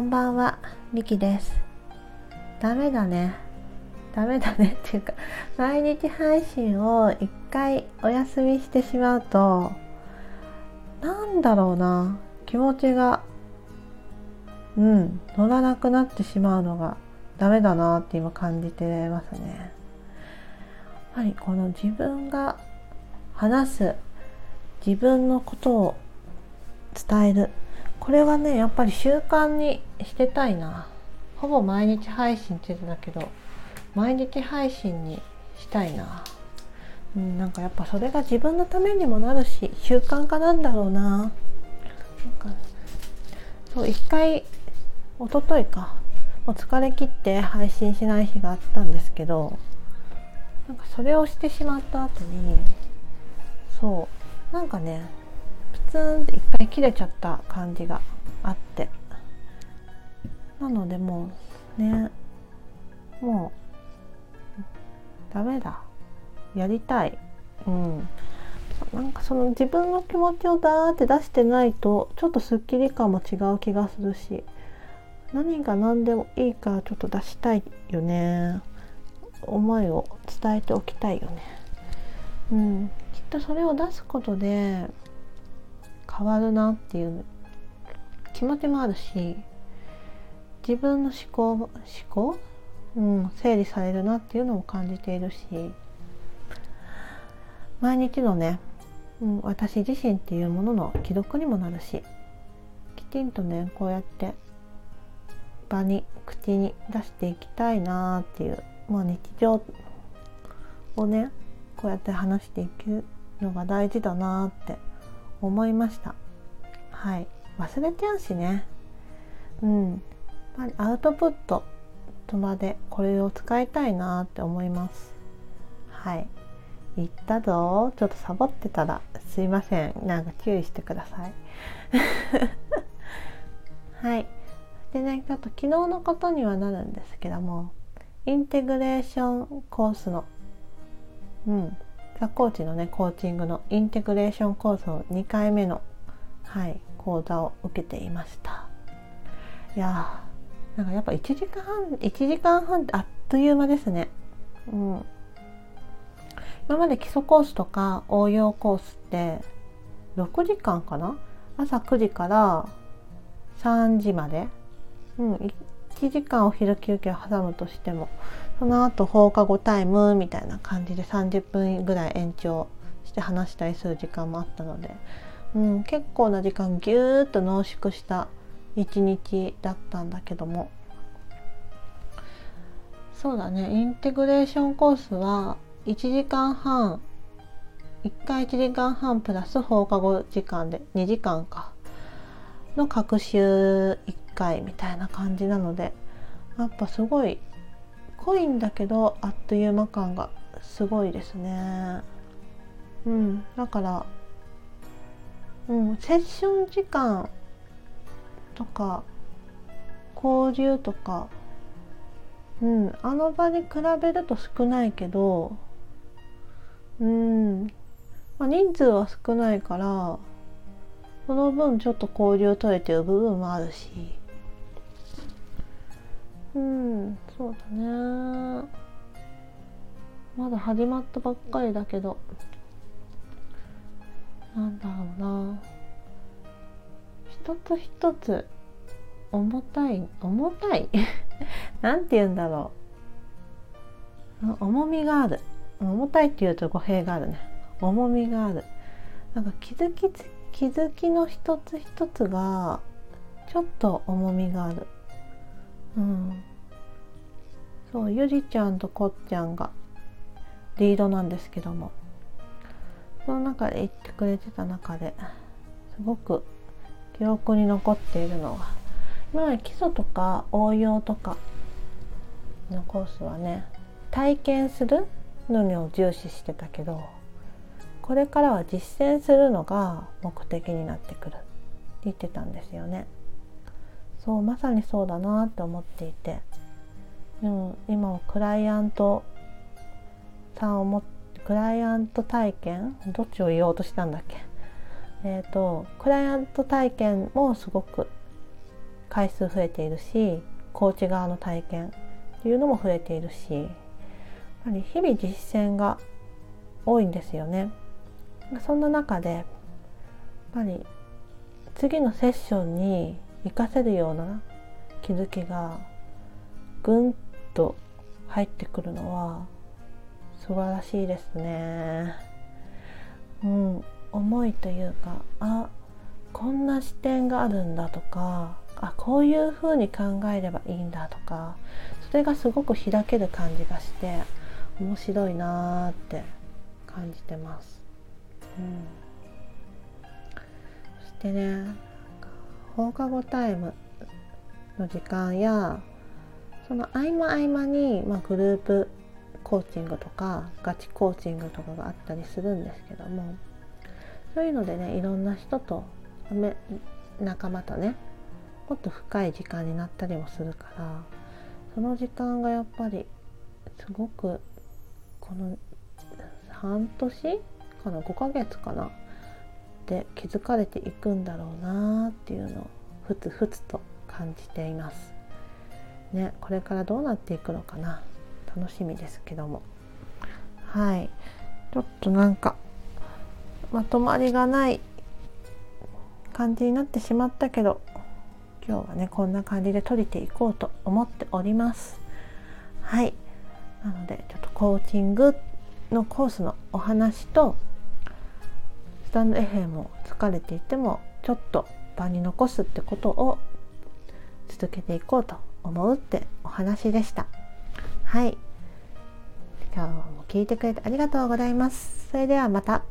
こんばんは、みきです。ダメだね。ダメだね っていうか、毎日配信を一回お休みしてしまうと、なんだろうな、気持ちが、うん、乗らなくなってしまうのがダメだなって今感じてますね。やっぱりこの自分が話す自分のことを伝えるこれはねやっぱり習慣にしてたいな。ほぼ毎日配信って言ってたけど毎日配信にしたいな、うん、なんかやっぱそれが自分のためにもなるし習慣化なんだろうな。なんかそう一回一昨日かもう疲れ切って配信しない日があったんですけどなんかそれをしてしまった後にそうなんかねツンって一回切れちゃった感じがあって。なのでもうねもうダメだ。やりたい。うん。なんかその自分の気持ちをダーって出してないとちょっとすっきり感も違う気がするし何が何でもいいからちょっと出したいよね。思いを伝えておきたいよね。うん。きっとそれを出すことで変わるなっていう気持ちもあるし自分の思考思考、うん、整理されるなっていうのも感じているし毎日のね、うん、私自身っていうものの記録にもなるしきちんとねこうやって場に口に出していきたいなっていう、まあ、日常をねこうやって話していくのが大事だなって思いました。はい。忘れちゃうしね。うん。やっぱりアウトプットとまでこれを使いたいなって思います。はい。言ったぞ。ちょっとサボってたら。すいません。なんか注意してください。はい。でねちょっと昨日のことにはなるんですけども。インテグレーションコースの。うん。ザ・コーチのねコーチングのインテグレーションコースの2回目の、はい、講座を受けていました。いやーなんかやっぱ1時間半1時間半ってあっという間ですね。うん。今まで基礎コースとか応用コースって6時間かな？朝9時から3時まで、うん、1時間お昼休憩を挟むとしてもその後放課後タイムみたいな感じで30分ぐらい延長して話したりする時間もあったので、うん、結構な時間ぎゅーっと濃縮した一日だったんだけども。そうだね。インテグレーションコースは1時間半1回1時間半プラス放課後時間で2時間か。の各週1回みたいな感じなのでやっぱすごい濃いんだけどあっという間感がすごいですね。うん。だからうん。セッション時間とか交流とかうん。あの場に比べると少ないけどうん、まあ、人数は少ないからその分ちょっと交流取れてる部分もあるし。うんそうだね。まだ始まったばっかりだけど。なんだろうな。一つ一つ重たい重たい？なんて言うんだろう。重みがある。重たいって言うと語弊があるね。重みがある。なんか気づき気づきの一つ一つがちょっと重みがある。うん。そうゆりちゃんとこっちゃんがリードなんですけども。その中で言ってくれてた中ですごく記憶に残っているのが今まで基礎とか応用とかのコースはね体験するのにを重視してたけどこれからは実践するのが目的になってくるって言ってたんですよね。そうまさにそうだなって思っていて、うん、今はクライアントさんをもクライアント体験？どっちを言おうとしたんだっけ？えっ、ー、とクライアント体験もすごく回数増えているしコーチ側の体験っていうのも増えているしやっぱり日々実践が多いんですよね。そんな中でやっぱり次のセッションに活かせるような気づきがぐんと入ってくるのは素晴らしいですね。うん、思いというかあこんな視点があるんだとかあこういうふうに考えればいいんだとかそれがすごく開ける感じがして面白いなーって感じてます。そしてね放課後タイムの時間やその合間合間に、まあ、グループコーチングとかガチコーチングとかがあったりするんですけどもそういうのでねいろんな人と仲間とねもっと深い時間になったりもするからその時間がやっぱりすごくこの半年かな5ヶ月かなで気づかれていくんだろうなっていうのをふつふつと感じています。ね、これからどうなっていくのかな。楽しみですけども。はい。ちょっとなんかまとまりがない感じになってしまったけど今日はねこんな感じで撮れていこうと思っております。はい。なのでちょっとコーチングのコースのお話とスタンド FM を疲れていてもちょっと場に残すってことを続けていこうと思うってお話でした。はい。今日も聞いてくれてありがとうございます。それではまた。